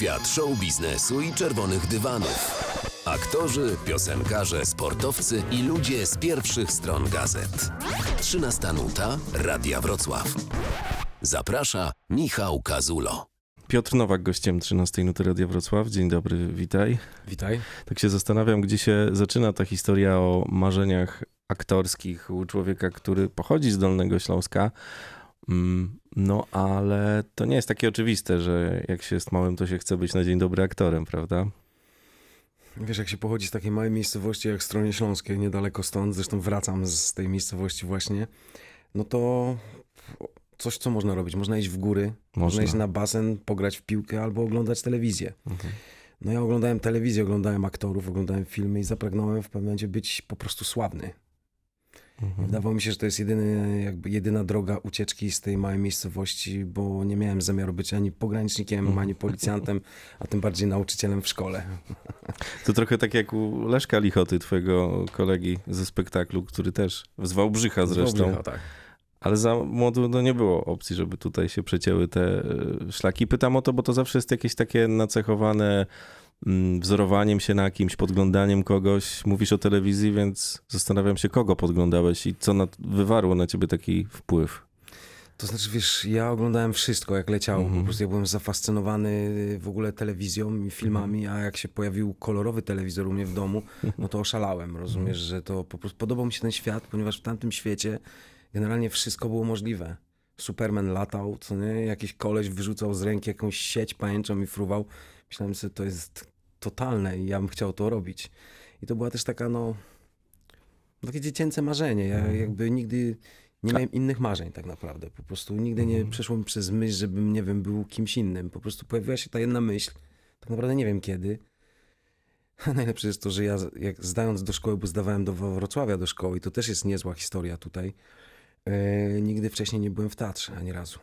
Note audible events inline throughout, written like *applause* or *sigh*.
Świat show biznesu i czerwonych dywanów. Aktorzy, piosenkarze, sportowcy i ludzie z pierwszych stron gazet. 13 nuta Radia Wrocław. Zaprasza Michał Kazulo. Piotr Nowak, gościem 13 Nuty Radia Wrocław. Dzień dobry, witaj. Witaj. Tak się zastanawiam, gdzie się zaczyna ta historia o marzeniach aktorskich u człowieka, który pochodzi z Dolnego Śląska. Mm, No, ale to nie jest takie oczywiste, że jak się jest małym, to się chce być na dzień dobry aktorem, prawda? Wiesz, jak się pochodzi z takiej małej miejscowości jak Stronie Śląskie, niedaleko stąd, zresztą wracam z tej miejscowości właśnie, no to coś, co można robić. Można iść w góry, można, Można. iść na basen, pograć w piłkę albo oglądać telewizję. Mhm. No ja oglądałem telewizję, oglądałem aktorów, oglądałem filmy i zapragnąłem w pewnym momencie być po prostu sławny. Mhm. Wydawało mi się, że to jest jedyny, jakby jedyna droga ucieczki z tej małej miejscowości, bo nie miałem zamiaru być ani pogranicznikiem, Mhm. ani policjantem, a tym bardziej nauczycielem w szkole. *laughs* To trochę tak jak u Leszka Lichoty, twojego kolegi ze spektaklu, który też z Wałbrzycha zresztą. Wałbrzycha, tak. Ale za młodu no nie było opcji, żeby tutaj się przecięły te e, szlaki. Pytam o to, bo to zawsze jest jakieś takie nacechowane wzorowaniem się na kimś, podglądaniem kogoś. Mówisz o telewizji, więc zastanawiam się, kogo podglądałeś i co na, wywarło na ciebie taki wpływ. To znaczy, wiesz, ja oglądałem wszystko, jak leciało. Mhm. Po prostu ja byłem zafascynowany w ogóle telewizją i filmami, Mhm. a jak się pojawił kolorowy telewizor u mnie w domu, *laughs* no to oszalałem. Rozumiesz, Mhm. że to po prostu podobał mi się ten świat, ponieważ w tamtym świecie generalnie wszystko było możliwe. Superman latał, co nie? Jakiś koleś wyrzucał z ręki jakąś sieć pajęczą i fruwał. Myślałem sobie, to jest totalne i ja bym chciał to robić. I to była też taka, no, takie dziecięce marzenie. Ja Mhm. jakby nigdy nie miałem innych marzeń tak naprawdę. Po prostu nigdy nie Mhm. przeszło mi przez myśl, żebym, nie wiem, był kimś innym. Po prostu pojawiła się ta jedna myśl, tak naprawdę nie wiem kiedy. A *laughs* najlepsze jest to, że ja jak zdając do szkoły, bo zdawałem do Wrocławia do szkoły i to też jest niezła historia tutaj, e, nigdy wcześniej nie byłem w teatrze, ani razu.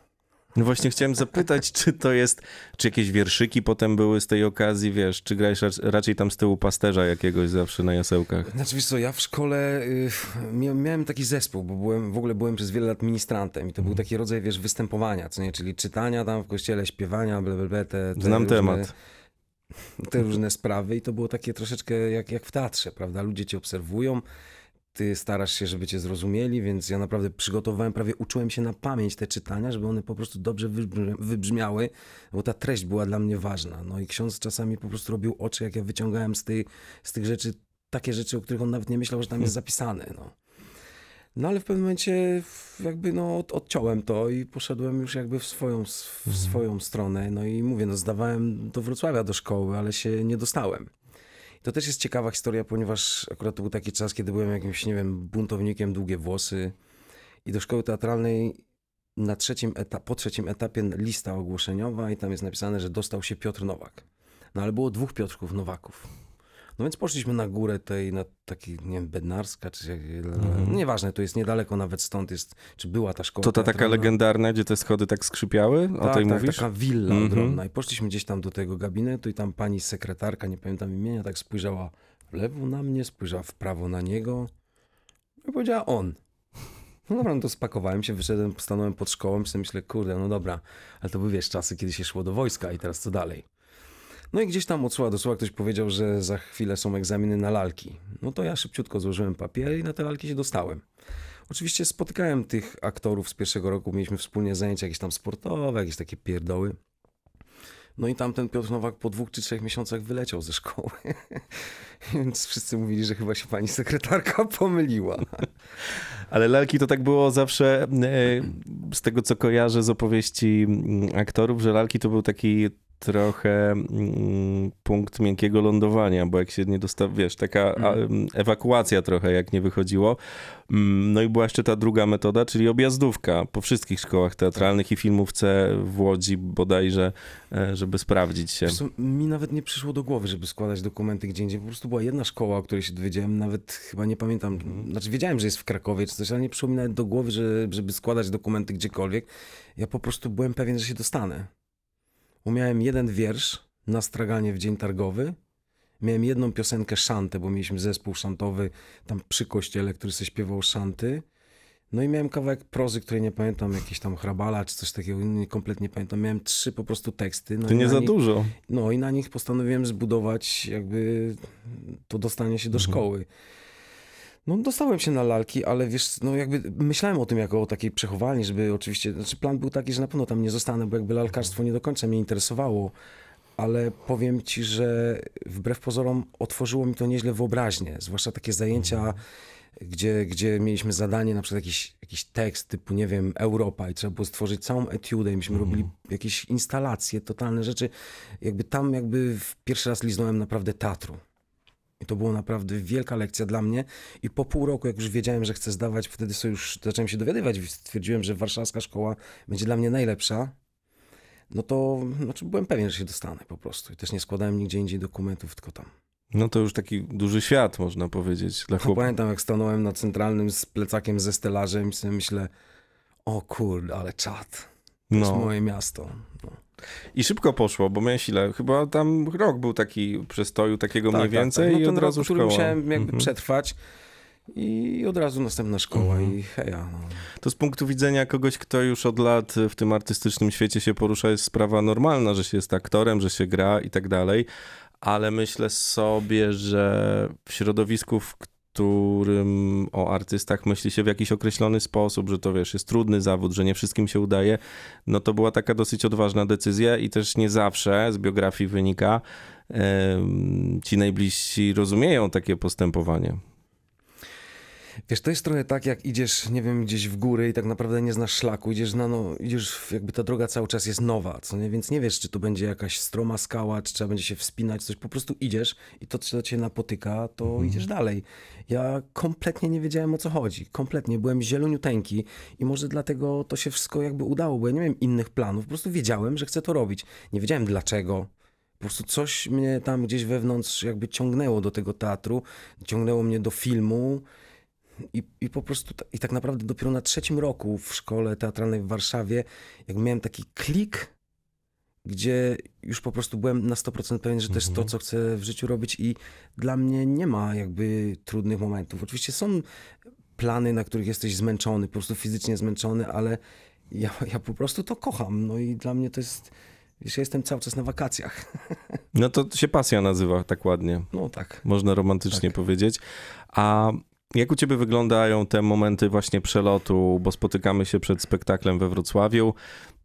No właśnie chciałem zapytać, *laughs* czy to jest, czy jakieś wierszyki potem były z tej okazji, wiesz, czy grałeś rac- raczej tam z tyłu pasterza jakiegoś zawsze na jasełkach? Znaczy wiesz co, ja w szkole y, mia- miałem taki zespół, bo byłem, w ogóle byłem przez wiele lat ministrantem i to był taki rodzaj, wiesz, występowania, co nie, czyli czytania tam w kościele, śpiewania, ble, ble, ble te, te Znam różne, temat. *laughs* Te różne sprawy i to było takie troszeczkę jak, jak w teatrze, prawda? Ludzie cię obserwują, ty starasz się, żeby cię zrozumieli, więc ja naprawdę przygotowałem, prawie uczyłem się na pamięć te czytania, żeby one po prostu dobrze wybrzmi- wybrzmiały, bo ta treść była dla mnie ważna. No i ksiądz czasami po prostu robił oczy, jak ja wyciągałem z, tej, z tych rzeczy takie rzeczy, o których on nawet nie myślał, że tam jest zapisane. No. No ale w pewnym momencie jakby no od, odciąłem to i poszedłem już jakby w swoją, w swoją stronę. No i mówię, no zdawałem do Wrocławia do szkoły, ale się nie dostałem. To też jest ciekawa historia, ponieważ akurat to był taki czas, kiedy byłem jakimś, nie wiem, buntownikiem, długie włosy i do szkoły teatralnej na trzecim eta- po trzecim etapie lista ogłoszeniowa i tam jest napisane, że dostał się Piotr Nowak. No ale było dwóch Piotrków Nowaków. No więc poszliśmy na górę tej, na taki, nie wiem, Bednarska, czy jak, Mhm. nieważne, to jest niedaleko nawet stąd jest, czy była ta szkoła To ta taka legendarna, gdzie te schody tak skrzypiały? O Tak, tej tak, mówisz? taka willa Mhm. ogromna. I poszliśmy gdzieś tam do tego gabinetu i tam pani sekretarka, nie pamiętam imienia, tak spojrzała w lewo na mnie, spojrzała w prawo na niego i powiedziała on. No dobra, no to spakowałem się, wyszedłem, stanąłem pod szkołą sobie myślę, kurde, no dobra, ale to były, wiesz, czasy, kiedy się szło do wojska i teraz co dalej? No i gdzieś tam od słowa do słowa ktoś powiedział, że za chwilę są egzaminy na lalki. No to ja szybciutko złożyłem papiery i na te lalki się dostałem. Oczywiście spotykałem tych aktorów z pierwszego roku, mieliśmy wspólnie zajęcia jakieś tam sportowe, jakieś takie pierdoły. No i tamten Piotr Nowak po dwóch czy trzech miesiącach wyleciał ze szkoły. *laughs* Więc wszyscy mówili, że chyba się pani sekretarka *laughs* pomyliła. Ale lalki to tak było zawsze, e, z tego co kojarzę z opowieści mm, aktorów, że lalki to był taki trochę mm, punkt miękkiego lądowania, bo jak się nie dostał, wiesz, taka a, mm, ewakuacja trochę, jak nie wychodziło. Mm, No i była jeszcze ta druga metoda, czyli objazdówka po wszystkich szkołach teatralnych i filmówce w Łodzi bodajże, e, żeby sprawdzić się. Co, mi nawet nie przyszło do głowy, żeby składać dokumenty gdzie indziej. Po prostu była jedna szkoła, o której się dowiedziałem, nawet chyba nie pamiętam, znaczy wiedziałem, że jest w Krakowie czy coś, ale nie przyszło mi nawet do głowy, że, żeby składać dokumenty gdziekolwiek. Ja po prostu byłem pewien, że się dostanę. Umiałem jeden wiersz na straganie w dzień targowy. Miałem jedną piosenkę szantę, bo mieliśmy zespół szantowy tam przy kościele, który sobie śpiewał szanty. No i miałem kawałek prozy, której nie pamiętam, jakiś tam hrabala czy coś takiego, nie, kompletnie nie pamiętam. Miałem trzy po prostu teksty. No To i nie za nich, dużo. No i na nich postanowiłem zbudować jakby to dostanie się do Mhm. szkoły. No dostałem się na lalki, ale wiesz, no jakby myślałem o tym jako o takiej przechowalni, żeby oczywiście, znaczy plan był taki, że na pewno tam nie zostanę, bo jakby lalkarstwo nie do końca mnie interesowało, ale powiem ci, że wbrew pozorom otworzyło mi to nieźle wyobraźnię, zwłaszcza takie zajęcia, gdzie, gdzie mieliśmy zadanie, na przykład jakiś, jakiś tekst typu, nie wiem, Europa i trzeba było stworzyć całą etiudę i myśmy robili jakieś instalacje, totalne rzeczy. Jakby tam jakby w pierwszy raz liznąłem naprawdę teatru. I to było naprawdę wielka lekcja dla mnie. I po pół roku, jak już wiedziałem, że chcę zdawać, wtedy sobie już zacząłem się dowiadywać. Stwierdziłem, że warszawska szkoła będzie dla mnie najlepsza. No to znaczy byłem pewien, że się dostanę po prostu. I też nie składałem nigdzie indziej dokumentów, tylko tam. No to już taki duży świat, można powiedzieć, dla *laughs* A chłopaka. pamiętam, jak stanąłem na centralnym z plecakiem ze stelażem i sobie myślę, o kurde, ale czad. To jest No. moje miasto. No. I szybko poszło, bo miałeś ile? Chyba tam rok był taki przestoju, takiego Tak, mniej tak, więcej tak. No i od rok, razu który szkoła. musiałem jakby Mhm. przetrwać i od razu następna szkoła Mhm. i heja. No. To z punktu widzenia kogoś, kto już od lat w tym artystycznym świecie się porusza, jest sprawa normalna, że się jest aktorem, że się gra i tak dalej, ale myślę sobie, że w środowisku, w którym o artystach myśli się w jakiś określony sposób, że to wiesz, jest trudny zawód, że nie wszystkim się udaje, no to była taka dosyć odważna decyzja i też nie zawsze z biografii wynika, ci najbliżsi rozumieją takie postępowanie. Wiesz, to jest trochę tak, jak idziesz, nie wiem, gdzieś w góry i tak naprawdę nie znasz szlaku, idziesz na no, idziesz, jakby ta droga cały czas jest nowa, co nie? Więc nie wiesz, czy to będzie jakaś stroma skała, czy trzeba będzie się wspinać, coś, po prostu idziesz i to, co cię napotyka, to idziesz dalej. Ja kompletnie nie wiedziałem, o co chodzi, kompletnie, byłem zieloniuteńki i może dlatego to się wszystko jakby udało, bo ja nie miałem innych planów, po prostu wiedziałem, że chcę to robić. Nie wiedziałem dlaczego, po prostu coś mnie tam gdzieś wewnątrz jakby ciągnęło do tego teatru, ciągnęło mnie do filmu, i, I po prostu, i tak naprawdę dopiero na trzecim roku w szkole teatralnej w Warszawie, jak miałem taki klik, gdzie już po prostu byłem na 100% pewien, że to jest to, co chcę w życiu robić i dla mnie nie ma jakby trudnych momentów. Oczywiście są plany, na których jesteś zmęczony, po prostu fizycznie zmęczony, ale ja, ja po prostu to kocham. No i dla mnie to jest, wiesz, ja jestem cały czas na wakacjach. No to się pasja nazywa tak ładnie. No tak. można romantycznie Tak. powiedzieć. A jak u ciebie wyglądają te momenty właśnie przelotu, bo spotykamy się przed spektaklem we Wrocławiu,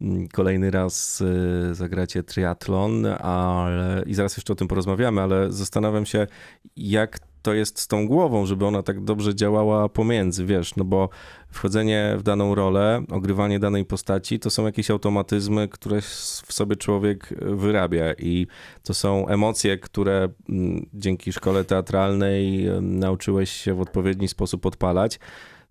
Mm, kolejny raz y, zagracie triatlon, ale i zaraz jeszcze o tym porozmawiamy, ale zastanawiam się, jak to jest z tą głową, żeby ona tak dobrze działała pomiędzy, wiesz, no bo wchodzenie w daną rolę, ogrywanie danej postaci, to są jakieś automatyzmy, które w sobie człowiek wyrabia i to są emocje, które mm, dzięki szkole teatralnej nauczyłeś się w odpowiedni sposób odpalać,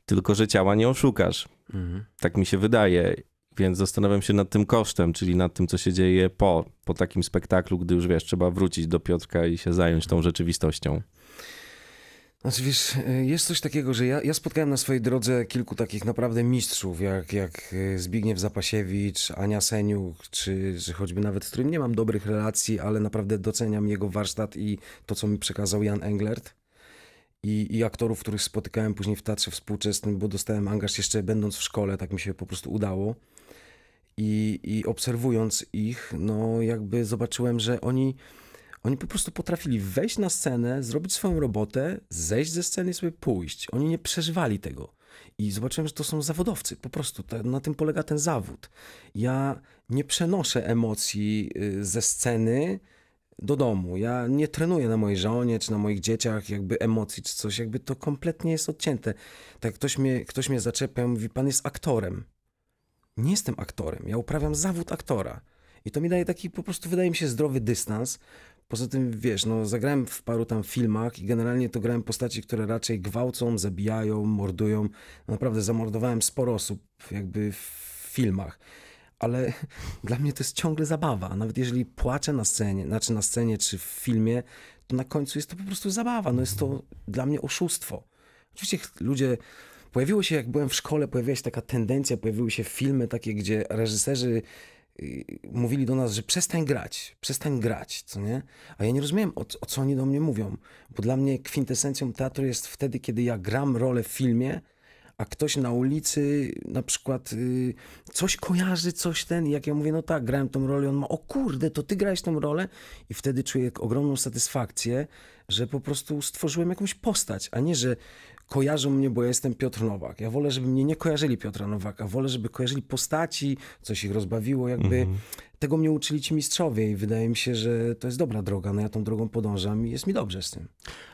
tylko że ciała nie oszukasz. Mhm. Tak mi się wydaje. Więc zastanawiam się nad tym kosztem, czyli nad tym, co się dzieje po, po takim spektaklu, gdy już wiesz, trzeba wrócić do Piotrka i się zająć tą rzeczywistością. Znaczy wiesz, y, jest coś takiego, że ja, ja spotkałem na swojej drodze kilku takich naprawdę mistrzów, jak, jak y, Zbigniew Zapasiewicz, Ania Seniuk, czy, czy choćby nawet z którym nie mam dobrych relacji, ale naprawdę doceniam jego warsztat i to, co mi przekazał Jan Englert. I, I aktorów, których spotykałem później w Teatrze Współczesnym, bo dostałem angaż jeszcze będąc w szkole, tak mi się po prostu udało. I, i obserwując ich, no jakby zobaczyłem, że oni oni po prostu potrafili wejść na scenę, zrobić swoją robotę, zejść ze sceny i sobie pójść. Oni nie przeżywali tego. I zobaczyłem, że to są zawodowcy. Po prostu na tym polega ten zawód. Ja nie przenoszę emocji y, ze sceny do domu. Ja nie trenuję na mojej żonie czy na moich dzieciach jakby emocji czy coś. Jakby to kompletnie jest odcięte. Tak ktoś mnie, ktoś mnie zaczepia mówi, pan jest aktorem. Nie jestem aktorem. Ja uprawiam zawód aktora. I to mi daje taki po prostu, wydaje mi się, zdrowy dystans. Poza tym, wiesz, no, zagrałem w paru tam filmach i generalnie to grałem postaci, które raczej gwałcą, zabijają, mordują. Naprawdę zamordowałem sporo osób jakby w filmach. Ale *laughs* dla mnie to jest ciągle zabawa. Nawet jeżeli płaczę na scenie, znaczy na scenie czy w filmie, to na końcu jest to po prostu zabawa. No jest to dla mnie oszustwo. Oczywiście ludzie Pojawiło się, jak byłem w szkole, pojawiła się taka tendencja, pojawiły się filmy takie, gdzie reżyserzy mówili do nas, że przestań grać, przestań grać, co nie? A ja nie rozumiałem, o, o co oni do mnie mówią, bo dla mnie kwintesencją teatru jest wtedy, kiedy ja gram rolę w filmie, a ktoś na ulicy na przykład y, coś kojarzy, coś ten, jak ja mówię, no tak, grałem tą rolę, on ma, o kurde, to ty grałeś tą rolę i wtedy czuję ogromną satysfakcję, że po prostu stworzyłem jakąś postać, a nie, że kojarzą mnie, bo ja jestem Piotr Nowak. Ja wolę, żeby mnie nie kojarzyli Piotra Nowaka, wolę, żeby kojarzyli postaci, coś ich rozbawiło, jakby Mhm. Tego mnie uczyli ci mistrzowie i wydaje mi się, że to jest dobra droga, no ja tą drogą podążam i jest mi dobrze z tym.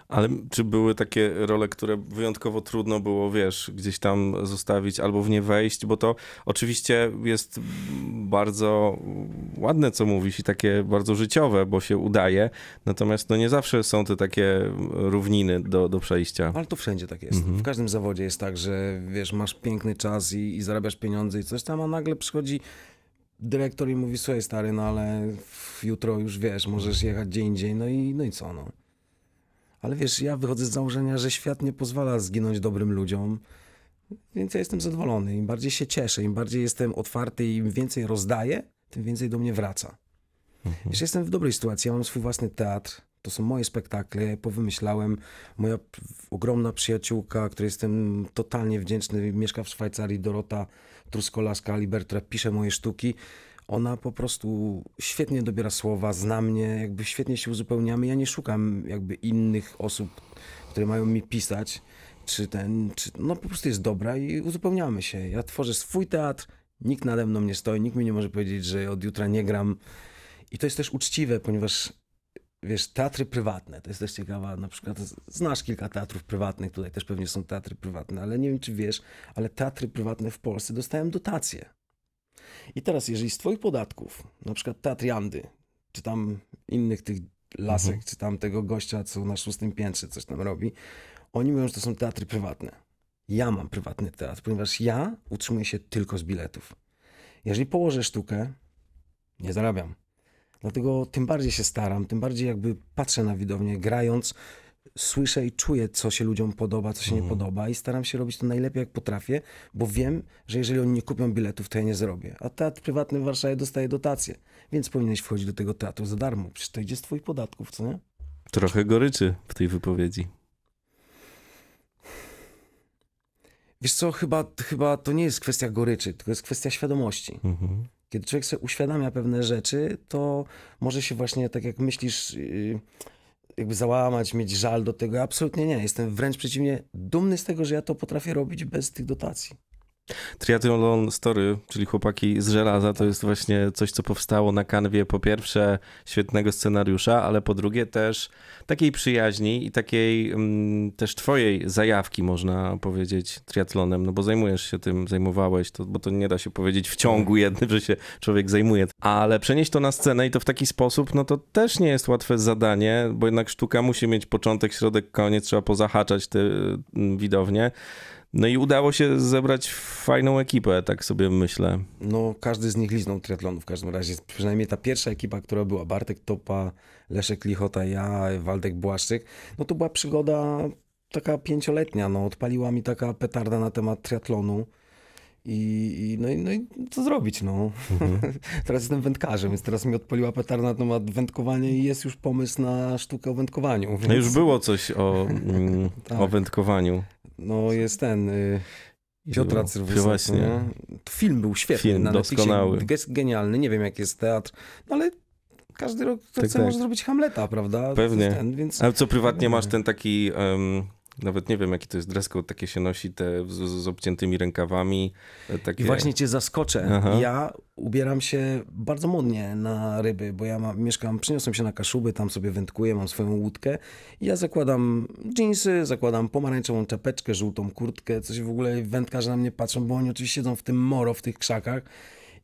Ale czy były takie role, które wyjątkowo trudno było, wiesz, gdzieś tam zostawić albo w nie wejść? Bo to oczywiście jest bardzo ładne, co mówisz i takie bardzo życiowe, bo się udaje. Natomiast no nie zawsze są te takie równiny do, do przejścia. Ale to wszędzie tak jest. W każdym zawodzie jest tak, że wiesz, masz piękny czas i, i zarabiasz pieniądze i coś tam, a nagle przychodzi dyrektor i mówi, słuchaj stary, no ale jutro już wiesz, możesz jechać gdzie indziej, no i, no i co, no. Ale wiesz, ja wychodzę z założenia, że świat nie pozwala zginąć dobrym ludziom, więc ja jestem zadowolony. Im bardziej się cieszę, im bardziej jestem otwarty i im więcej rozdaję, tym więcej do mnie wraca. Wiesz, jestem w dobrej sytuacji, ja mam swój własny teatr, to są moje spektakle, ja powymyślałem. Moja ogromna przyjaciółka, której jestem totalnie wdzięczny, mieszka w Szwajcarii, Dorota Truskolaska-Liber, która pisze moje sztuki. Ona po prostu świetnie dobiera słowa, zna mnie, jakby świetnie się uzupełniamy. Ja nie szukam jakby innych osób, które mają mi pisać, czy ten, czy, no po prostu jest dobra i uzupełniamy się. Ja tworzę swój teatr, nikt nade mną nie stoi, nikt mi nie może powiedzieć, że od jutra nie gram. I to jest też uczciwe, ponieważ wiesz, teatry prywatne, to jest też ciekawa, na przykład znasz kilka teatrów prywatnych, tutaj też pewnie są teatry prywatne, ale nie wiem, czy wiesz, ale teatry prywatne w Polsce dostają dotacje. I teraz, jeżeli z twoich podatków, na przykład Teatr Jandy, czy tam innych tych lasek, czy tam tego gościa, co na szóstym piętrze coś tam robi, oni mówią, że to są teatry prywatne. Ja mam prywatny teatr, ponieważ ja utrzymuję się tylko z biletów. Jeżeli położę sztukę, nie zarabiam. Dlatego tym bardziej się staram, tym bardziej jakby patrzę na widownię, grając, słyszę i czuję, co się ludziom podoba, co się nie podoba i staram się robić to najlepiej, jak potrafię, bo wiem, że jeżeli oni nie kupią biletów, to ja nie zrobię. A teatr prywatny w Warszawie dostaje dotacje, więc powinieneś wchodzić do tego teatru za darmo. Przecież to idzie z twoich podatków, co nie? Trochę goryczy w tej wypowiedzi. Wiesz co, chyba, chyba to nie jest kwestia goryczy, tylko jest kwestia świadomości. Mhm. Kiedy człowiek sobie uświadamia pewne rzeczy, to może się właśnie, tak jak myślisz, yy, jakby załamać, mieć żal do tego. Absolutnie nie. Jestem wręcz przeciwnie, dumny z tego, że ja to potrafię robić bez tych dotacji. Triathlon Story, czyli chłopaki z żelaza, to jest właśnie coś, co powstało na kanwie po pierwsze świetnego scenariusza, ale po drugie też takiej przyjaźni i takiej mm, też twojej zajawki, można powiedzieć, triatlonem, no bo zajmujesz się tym, zajmowałeś, to, bo to nie da się powiedzieć w ciągu jednym, że się człowiek zajmuje, ale przenieść to na scenę i to w taki sposób, no to też nie jest łatwe zadanie, bo jednak sztuka musi mieć początek, środek, koniec, trzeba pozahaczać te mm, widownie. No i udało się zebrać fajną ekipę, tak sobie myślę. No, każdy z nich liznął triatlonu w każdym razie. Przynajmniej ta pierwsza ekipa, która była, Bartek Topa, Leszek Lichota, ja, Waldek Błaszczyk, no to była przygoda taka pięcioletnia, no odpaliła mi taka petarda na temat triatlonu. I, i, no, i, no i co zrobić, no. *laughs* teraz jestem wędkarzem, więc teraz mi odpaliła petarda na temat wędkowania i jest już pomysł na sztukę o wędkowaniu. Więc, No już było coś o, *laughs* mm, Tak. o wędkowaniu. No jest ten... Y, Piotra Cyrwusa, nie? To film był świetny. Film na Netflixie. doskonały. Jest genialny. Nie wiem, jak jest teatr, no ale każdy rok kto Tak, chce tak. może zrobić Hamleta, prawda? Pewnie. Ten, więc... Ale co prywatnie masz ten taki, em, nawet nie wiem jaki to jest dress code, takie się nosi te z, z obciętymi rękawami. e, Takie... I właśnie cię zaskoczę. Aha. Ja ubieram się bardzo modnie na ryby, bo ja mam, mieszkam, przyniosłem się na Kaszuby, tam sobie wędkuję, mam swoją łódkę. I ja zakładam dżinsy, zakładam pomarańczową czapeczkę, żółtą kurtkę, coś w ogóle wędkarze na mnie patrzą, bo oni oczywiście siedzą w tym moro, w tych krzakach.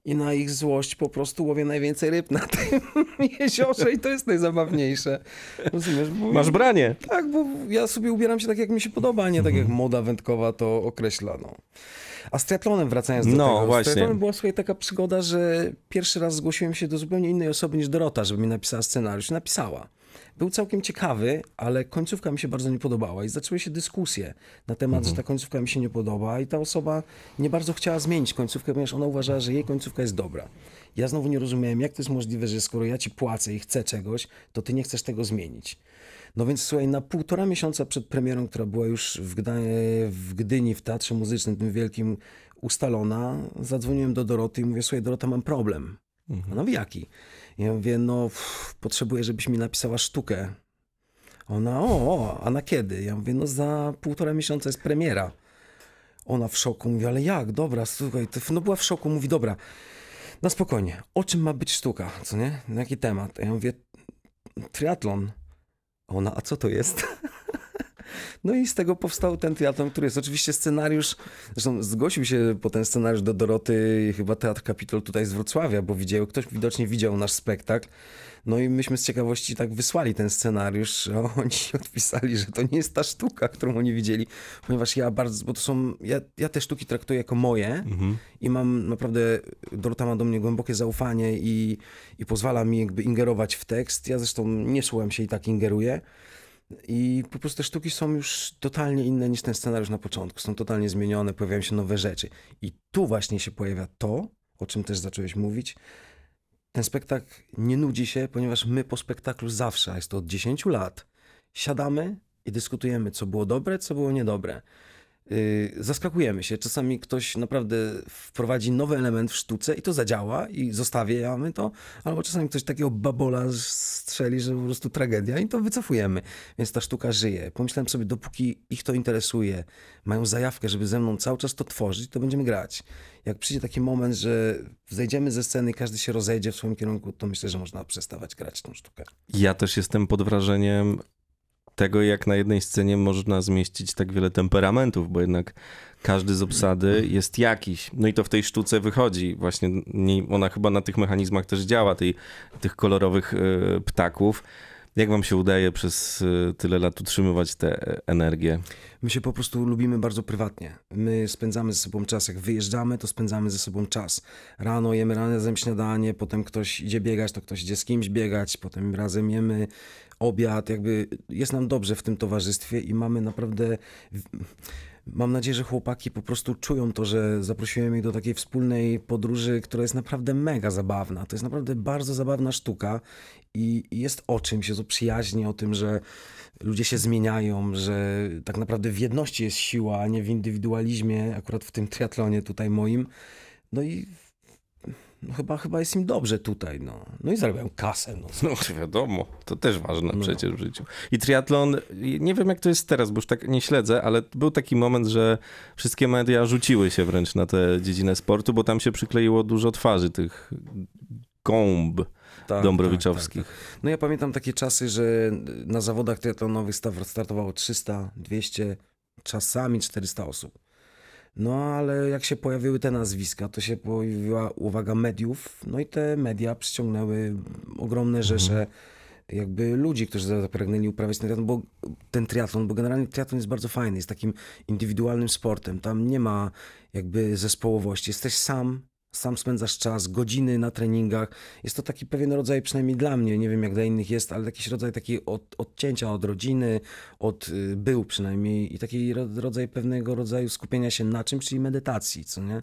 I na ich złość po prostu łowię najwięcej ryb na tym *laughs* jeziorze i to jest najzabawniejsze. Rozumiesz? Bo Masz branie. Tak, bo ja sobie ubieram się tak, jak mi się podoba, a nie tak, jak moda wędkowa to określa. No. A z triatlonem wracając do No, tego. właśnie. Z triatlonem była słuchaj taka przygoda, że pierwszy raz zgłosiłem się do zupełnie innej osoby niż Dorota, żeby mi napisała scenariusz. Napisała. Był całkiem ciekawy, ale końcówka mi się bardzo nie podobała i zaczęły się dyskusje na temat, że ta końcówka mi się nie podoba i ta osoba nie bardzo chciała zmienić końcówkę, ponieważ ona uważała, że jej końcówka jest dobra. Ja znowu nie rozumiałem, jak to jest możliwe, że skoro ja ci płacę i chcę czegoś, to ty nie chcesz tego zmienić. No więc słuchaj, na półtora miesiąca przed premierą, która była już w, Gda- w Gdyni, w Teatrze Muzycznym, tym wielkim, ustalona, zadzwoniłem do Doroty i mówię, słuchaj Dorota, mam problem. Ona mówi, jaki? Ja mówię, no pff, potrzebuję, żebyś mi napisała sztukę. Ona, o, o, a na kiedy? Ja mówię, no za półtora miesiąca jest premiera. Ona w szoku mówi, ale jak? Dobra, słuchaj, to, no była w szoku, mówi, dobra, na spokojnie, o czym ma być sztuka, co nie? Na jaki temat? Ja mówię, triatlon. Ona, a co to jest? *laughs* No i z tego powstał ten triatlon, który jest oczywiście scenariusz, zresztą zgłosił się po ten scenariusz do Doroty chyba Teatr Kapitol tutaj z Wrocławia, bo widział, ktoś widocznie widział nasz spektakl. No i myśmy z ciekawości tak wysłali ten scenariusz, a oni *laughs* odpisali, że to nie jest ta sztuka, którą oni widzieli, ponieważ ja bardzo, bo to są, ja, ja te sztuki traktuję jako moje i mam naprawdę, Dorota ma do mnie głębokie zaufanie i, i pozwala mi jakby ingerować w tekst. Ja zresztą nie słucham się i tak ingeruję. I po prostu te sztuki są już totalnie inne niż ten scenariusz na początku. Są totalnie zmienione, pojawiają się nowe rzeczy. I tu właśnie się pojawia to, o czym też zacząłeś mówić. Ten spektakl nie nudzi się, ponieważ my po spektaklu zawsze, a jest to od 10 lat, siadamy i dyskutujemy, co było dobre, co było niedobre. Yy, zaskakujemy się. Czasami ktoś naprawdę wprowadzi nowy element w sztuce i to zadziała i zostawiamy to, albo czasami ktoś takiego babola strzeli, że po prostu tragedia i to wycofujemy. Więc ta sztuka żyje. Pomyślałem sobie, dopóki ich to interesuje, mają zajawkę, żeby ze mną cały czas to tworzyć, to będziemy grać. Jak przyjdzie taki moment, że zejdziemy ze sceny i każdy się rozejdzie w swoim kierunku, to myślę, że można przestawać grać tą sztukę. Ja też jestem pod wrażeniem tego, jak na jednej scenie można zmieścić tak wiele temperamentów, bo jednak każdy z obsady jest jakiś. No i to w tej sztuce wychodzi. Właśnie nie, ona chyba na tych mechanizmach też działa, tej, tych kolorowych e, ptaków. Jak wam się udaje przez e, tyle lat utrzymywać tę energię? My się po prostu lubimy bardzo prywatnie. My spędzamy ze sobą czas. Jak wyjeżdżamy, to spędzamy ze sobą czas. Rano jemy razem śniadanie, potem ktoś idzie biegać, to ktoś idzie z kimś biegać, potem razem jemy obiad. Jakby jest nam dobrze w tym towarzystwie i mamy naprawdę. Mam nadzieję, że chłopaki po prostu czują to, że zaprosiłem ich do takiej wspólnej podróży, która jest naprawdę mega zabawna. To jest naprawdę bardzo zabawna sztuka i i jest o czymś, jest o przyjaźni, o tym, że ludzie się zmieniają, że tak naprawdę w jedności jest siła, a nie w indywidualizmie, akurat w tym triatlonie tutaj moim. No i no chyba, chyba jest im dobrze tutaj, no. No i zarabiają kasę, no. No wiadomo, to też ważne przecież w życiu. I triatlon, nie wiem jak to jest teraz, bo już tak nie śledzę, ale był taki moment, że wszystkie media rzuciły się wręcz na tę dziedzinę sportu, bo tam się przykleiło dużo twarzy tych gąb Tak, Dąbrowiczowskich. tak, tak. No ja pamiętam takie czasy, że na zawodach triatlonowych sta- startowało 300, 200, czasami 400 osób. No ale jak się pojawiły te nazwiska, to się pojawiła uwaga mediów, no i te media przyciągnęły ogromne rzesze jakby ludzi, którzy zapragnęli uprawiać ten triatlon, bo ten triatlon, bo generalnie triatlon jest bardzo fajny, jest takim indywidualnym sportem, tam nie ma jakby zespołowości, jesteś sam, sam spędzasz czas, godziny na treningach, jest to taki pewien rodzaj, przynajmniej dla mnie, nie wiem jak dla innych jest, ale jakiś rodzaj takiego od, odcięcia od rodziny, od y, był przynajmniej i taki ro, rodzaj pewnego rodzaju skupienia się na czymś, czyli medytacji, co nie?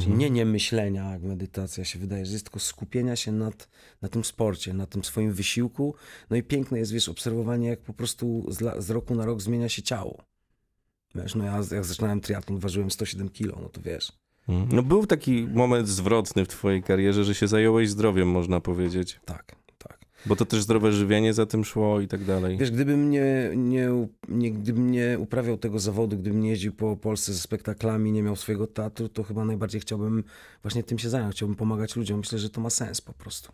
Czyli nie nie myślenia, jak medytacja się wydaje, że jest tylko skupienia się nad, na tym sporcie, na tym swoim wysiłku. No i piękne jest, wiesz, obserwowanie, jak po prostu z, z roku na rok zmienia się ciało. Wiesz, no ja jak zaczynałem triatlon, ważyłem 107 kilo, no to wiesz. No był taki moment zwrotny w twojej karierze, że się zająłeś zdrowiem, można powiedzieć. Tak, tak. Bo to też zdrowe żywienie za tym szło i tak dalej. Wiesz, gdybym nie, nie, nie, gdybym nie uprawiał tego zawodu, gdybym nie jeździł po Polsce ze spektaklami, nie miał swojego teatru, to chyba najbardziej chciałbym właśnie tym się zająć. Chciałbym pomagać ludziom. Myślę, że to ma sens po prostu.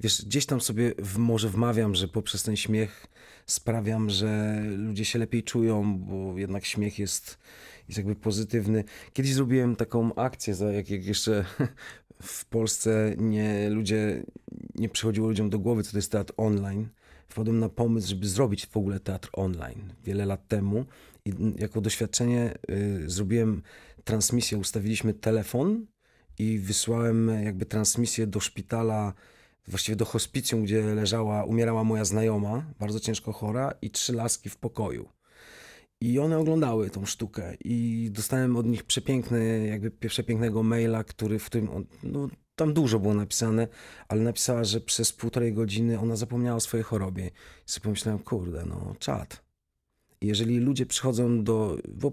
Wiesz, gdzieś tam sobie w, może wmawiam, że poprzez ten śmiech sprawiam, że ludzie się lepiej czują, bo jednak śmiech jest, jest jakby pozytywny. Kiedyś zrobiłem taką akcję, za jak, jak jeszcze *laughs* w Polsce nie, ludzie, nie przychodziło ludziom do głowy, co to jest teatr online. Wpadłem na pomysł, żeby zrobić w ogóle teatr online wiele lat temu i jako doświadczenie y, zrobiłem transmisję, ustawiliśmy telefon i wysłałem jakby transmisję do szpitala, właściwie do hospicjum, gdzie leżała, umierała moja znajoma, bardzo ciężko chora i trzy laski w pokoju. I one oglądały tą sztukę i dostałem od nich przepiękny, jakby przepięknego maila, który, w on, no, tam dużo było napisane, ale napisała, że przez półtorej godziny ona zapomniała o swojej chorobie. I sobie pomyślałem, kurde, no czad. Jeżeli ludzie przychodzą do... Bo,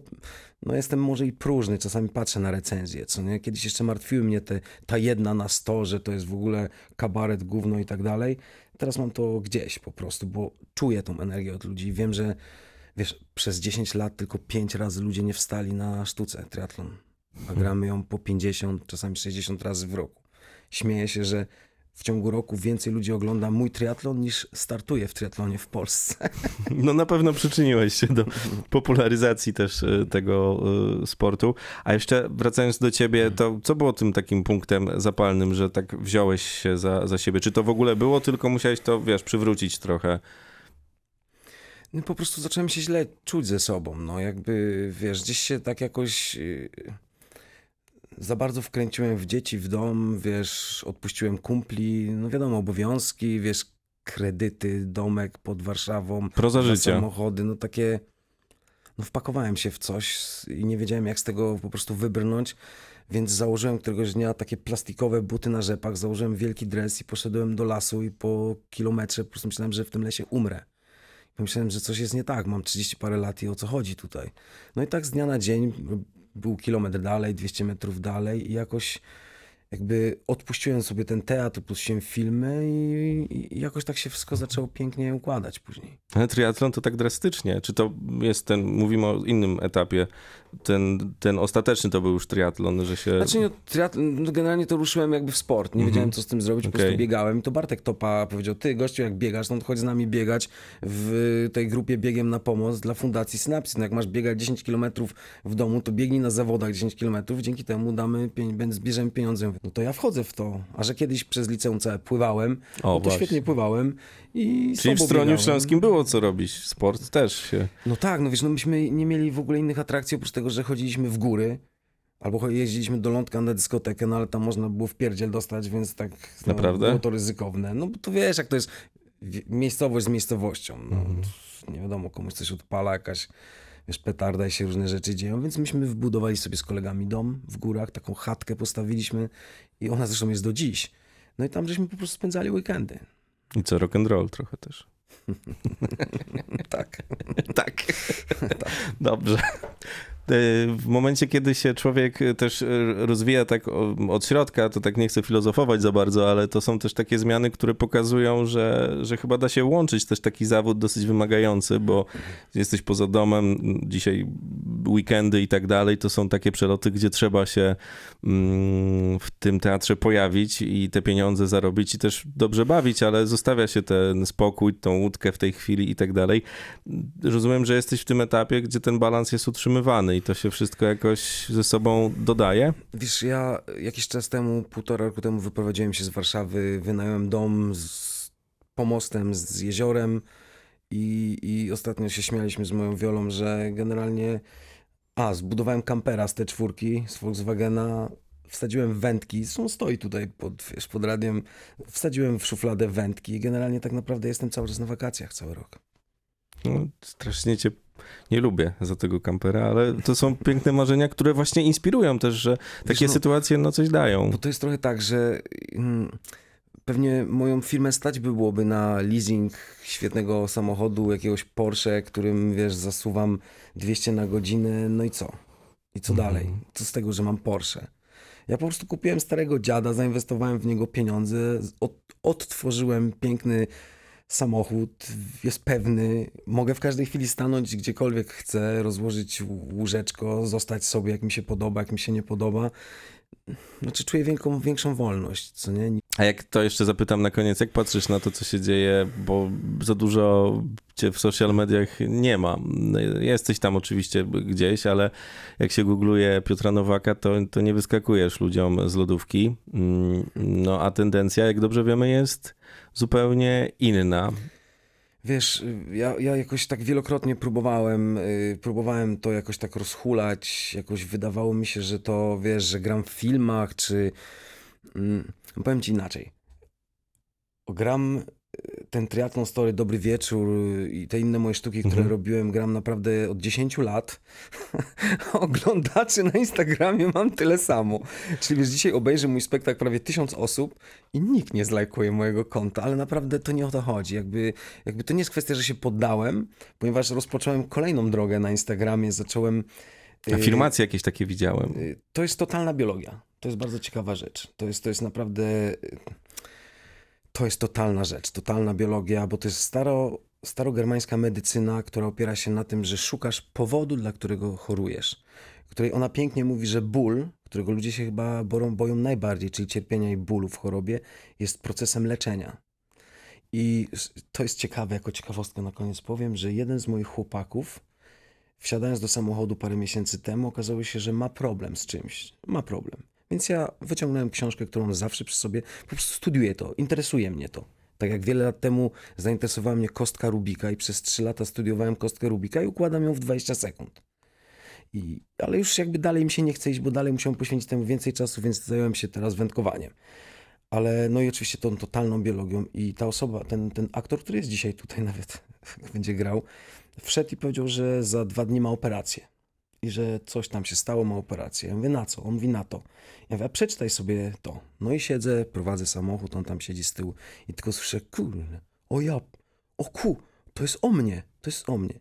no jestem może i próżny, czasami patrzę na recenzję, co nie? Kiedyś jeszcze martwiły mnie te, ta jedna na sto, że to jest w ogóle kabaret, gówno i tak dalej. Teraz mam to gdzieś po prostu, bo czuję tą energię od ludzi. Wiem, że wiesz, przez 10 lat tylko 5 razy ludzie nie wstali na sztuce triatlon, a gramy ją po 50, czasami 60 razy w roku. Śmieję się, że w ciągu roku więcej ludzi ogląda mój triatlon niż startuje w triatlonie w Polsce. *laughs* No na pewno przyczyniłeś się do popularyzacji też e, tego e, sportu. A jeszcze wracając do ciebie, to co było tym takim punktem zapalnym, że tak wziąłeś się za, za siebie? Czy to w ogóle było, tylko musiałeś to, wiesz, przywrócić trochę? No, po prostu zacząłem się źle czuć ze sobą. No jakby, wiesz, gdzieś się tak jakoś yy, za bardzo wkręciłem w dzieci, w dom, wiesz, odpuściłem kumpli, no wiadomo, obowiązki, wiesz, kredyty, domek pod Warszawą, Proza życia. samochody, no takie, no wpakowałem się w coś i nie wiedziałem jak z tego po prostu wybrnąć, więc założyłem któregoś dnia takie plastikowe buty na rzepach, założyłem wielki dres i poszedłem do lasu i po kilometrze po prostu myślałem, że w tym lesie umrę. Pomyślałem, że coś jest nie tak, mam 30 parę lat i o co chodzi tutaj. No i tak z dnia na dzień był kilometr dalej, 200 metrów dalej i jakoś jakby odpuściłem sobie ten teatr, odpuściłem filmy i, i jakoś tak się wszystko zaczęło pięknie układać później. Ale triatlon to tak drastycznie. Czy to jest ten, mówimy o innym etapie, ten, ten ostateczny to był już triatlon, że się... Znaczy, no, triatlon, no, generalnie to ruszyłem jakby w sport. Nie wiedziałem, co z tym zrobić, po prostu biegałem. I to Bartek Topa powiedział, ty gościu, jak biegasz, no to chodź z nami biegać w tej grupie Biegiem na Pomoc dla Fundacji Synapsis. No, jak masz biegać 10 km w domu, to biegnij na zawodach 10 km, dzięki temu damy, zbierzemy pieniądze. No to ja wchodzę w to. A że kiedyś przez liceum całe pływałem, O, no to właśnie. świetnie pływałem i Czyli w Stroniu biegałem. Śląskim było co robić. Sport też się... No tak, no wiesz, no myśmy nie mieli w ogóle innych atrakcji oprócz tego, że chodziliśmy w góry. Albo jeździliśmy do Lądka na dyskotekę, no ale tam można było w pierdziel dostać, więc tak no, Naprawdę? było to ryzykowne. No bo to wiesz, jak to jest miejscowość z miejscowością. No, Mhm. Nie wiadomo, komuś coś odpala, jakaś wiesz, petarda i się różne rzeczy dzieją, więc myśmy wybudowali sobie z kolegami dom w górach, taką chatkę postawiliśmy i ona zresztą jest do dziś. No i tam żeśmy po prostu spędzali weekendy. I co, rock and roll trochę też. *laughs* Tak. *laughs* tak. Dobrze. E, W momencie, kiedy się człowiek e, też e, rozwija tak od środka, to tak nie chcę filozofować za bardzo, ale to są też takie zmiany, które pokazują, że, że chyba da się łączyć też taki zawód dosyć wymagający, bo jesteś poza domem, dzisiaj weekendy i tak dalej, to są takie przeloty, gdzie trzeba się mm, w tym teatrze pojawić i te pieniądze zarobić i też dobrze bawić, ale zostawia się ten spokój, tą łódkę w tej chwili i tak dalej. Rozumiem, że jesteś w tym etapie, gdzie ten balans jest utrzymywany i to się wszystko jakoś ze sobą dodaje. Wiesz, ja jakiś czas temu, półtora roku temu wyprowadziłem się z Warszawy, wynająłem dom z pomostem, z jeziorem i, i ostatnio się śmialiśmy z moją Wiolą, że generalnie a, zbudowałem kampera z T4 z Volkswagena, wsadziłem wędki, zresztą stoi tutaj pod, wiesz, pod radiem, wsadziłem w szufladę wędki i generalnie tak naprawdę jestem cały czas na wakacjach cały rok. No, strasznie cię nie lubię za tego kampera, ale to są piękne marzenia, które właśnie inspirują też, że takie no- sytuacje no coś dają. Bo to jest trochę tak, że mm, pewnie moją firmę stać by byłoby na leasing świetnego samochodu, jakiegoś Porsche, którym, wiesz, zasuwam 200 na godzinę, no i co? I co Mhm. dalej? Co z tego, że mam Porsche? Ja po prostu kupiłem starego dziada, zainwestowałem w niego pieniądze, od, odtworzyłem piękny samochód, jest pewny, mogę w każdej chwili stanąć gdziekolwiek chcę, rozłożyć łóżeczko, zostać sobie jak mi się podoba, jak mi się nie podoba. Znaczy czuję większą, większą wolność, co nie? A jak to jeszcze zapytam na koniec, jak patrzysz na to, co się dzieje, bo za dużo cię w social mediach nie ma. Jesteś tam oczywiście gdzieś, ale jak się googluje Piotra Nowaka, to, to nie wyskakujesz ludziom z lodówki. Mm, No a tendencja, jak dobrze wiemy, jest zupełnie inna. Wiesz, ja, ja jakoś tak wielokrotnie próbowałem, y, próbowałem to jakoś tak rozhulać, jakoś wydawało mi się, że to, wiesz, że gram w filmach, czy... Mm, powiem ci inaczej. Gram y, ten triathlon story, Dobry Wieczór y, i te inne moje sztuki, które Mhm. robiłem, gram naprawdę od 10 lat. *laughs* Oglądaczy na Instagramie mam tyle samo. Czyli wiesz, dzisiaj obejrzy mój spektakl prawie tysiąc osób i nikt nie zlajkuje mojego konta, ale naprawdę to nie o to chodzi. Jakby, jakby to nie jest kwestia, że się poddałem, ponieważ rozpocząłem kolejną drogę na Instagramie, zacząłem... y, Afirmacje jakieś takie widziałem. y, To jest totalna biologia. To jest bardzo ciekawa rzecz. To jest, to jest naprawdę... To jest totalna rzecz, totalna biologia, bo to jest staro, starogermańska medycyna, która opiera się na tym, że szukasz powodu, dla którego chorujesz. Której ona pięknie mówi, że ból, którego ludzie się chyba boją, boją najbardziej, czyli cierpienia i bólu w chorobie, jest procesem leczenia. I to jest ciekawe, jako ciekawostkę na koniec powiem, że jeden z moich chłopaków, wsiadając do samochodu parę miesięcy temu, okazało się, że ma problem z czymś. Ma problem. Więc ja wyciągnąłem książkę, którą zawsze przy sobie, po prostu studiuję to, interesuje mnie to. Tak jak wiele lat temu zainteresowała mnie kostka Rubika i przez 3 lata studiowałem kostkę Rubika i układam ją w 20 sekund. I, ale już jakby dalej mi się nie chce iść, bo dalej musiałem poświęcić temu więcej czasu, więc zająłem się teraz wędkowaniem. Ale no i oczywiście tą totalną biologią i ta osoba, ten, ten aktor, który jest dzisiaj tutaj *laughs* nawet, będzie grał, wszedł i powiedział, że za dwa dni ma operację. I że coś tam się stało, ma operację. Ja mówię, na co? On mówi, na to. Ja mówię, a przeczytaj sobie to. No i siedzę, prowadzę samochód, on tam siedzi z tyłu i tylko słyszę, kurde, o ja, o ku, to jest o mnie, to jest o mnie.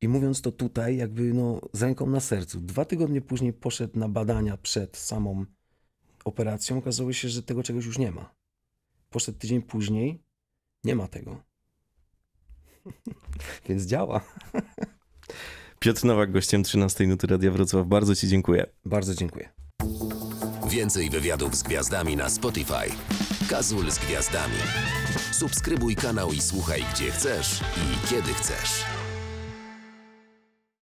I mówiąc to tutaj, jakby no z ręką na sercu. Dwa tygodnie później poszedł na badania przed samą operacją. Okazało się, że tego czegoś już nie ma. Poszedł tydzień później, nie ma tego. *laughs* Więc działa. *laughs* Piotr Nowak, gościem 13 Nuty Radia Wrocław. Bardzo ci dziękuję. Bardzo dziękuję. Więcej wywiadów z gwiazdami na Spotify. Kazul z gwiazdami. Subskrybuj kanał i słuchaj gdzie chcesz i kiedy chcesz.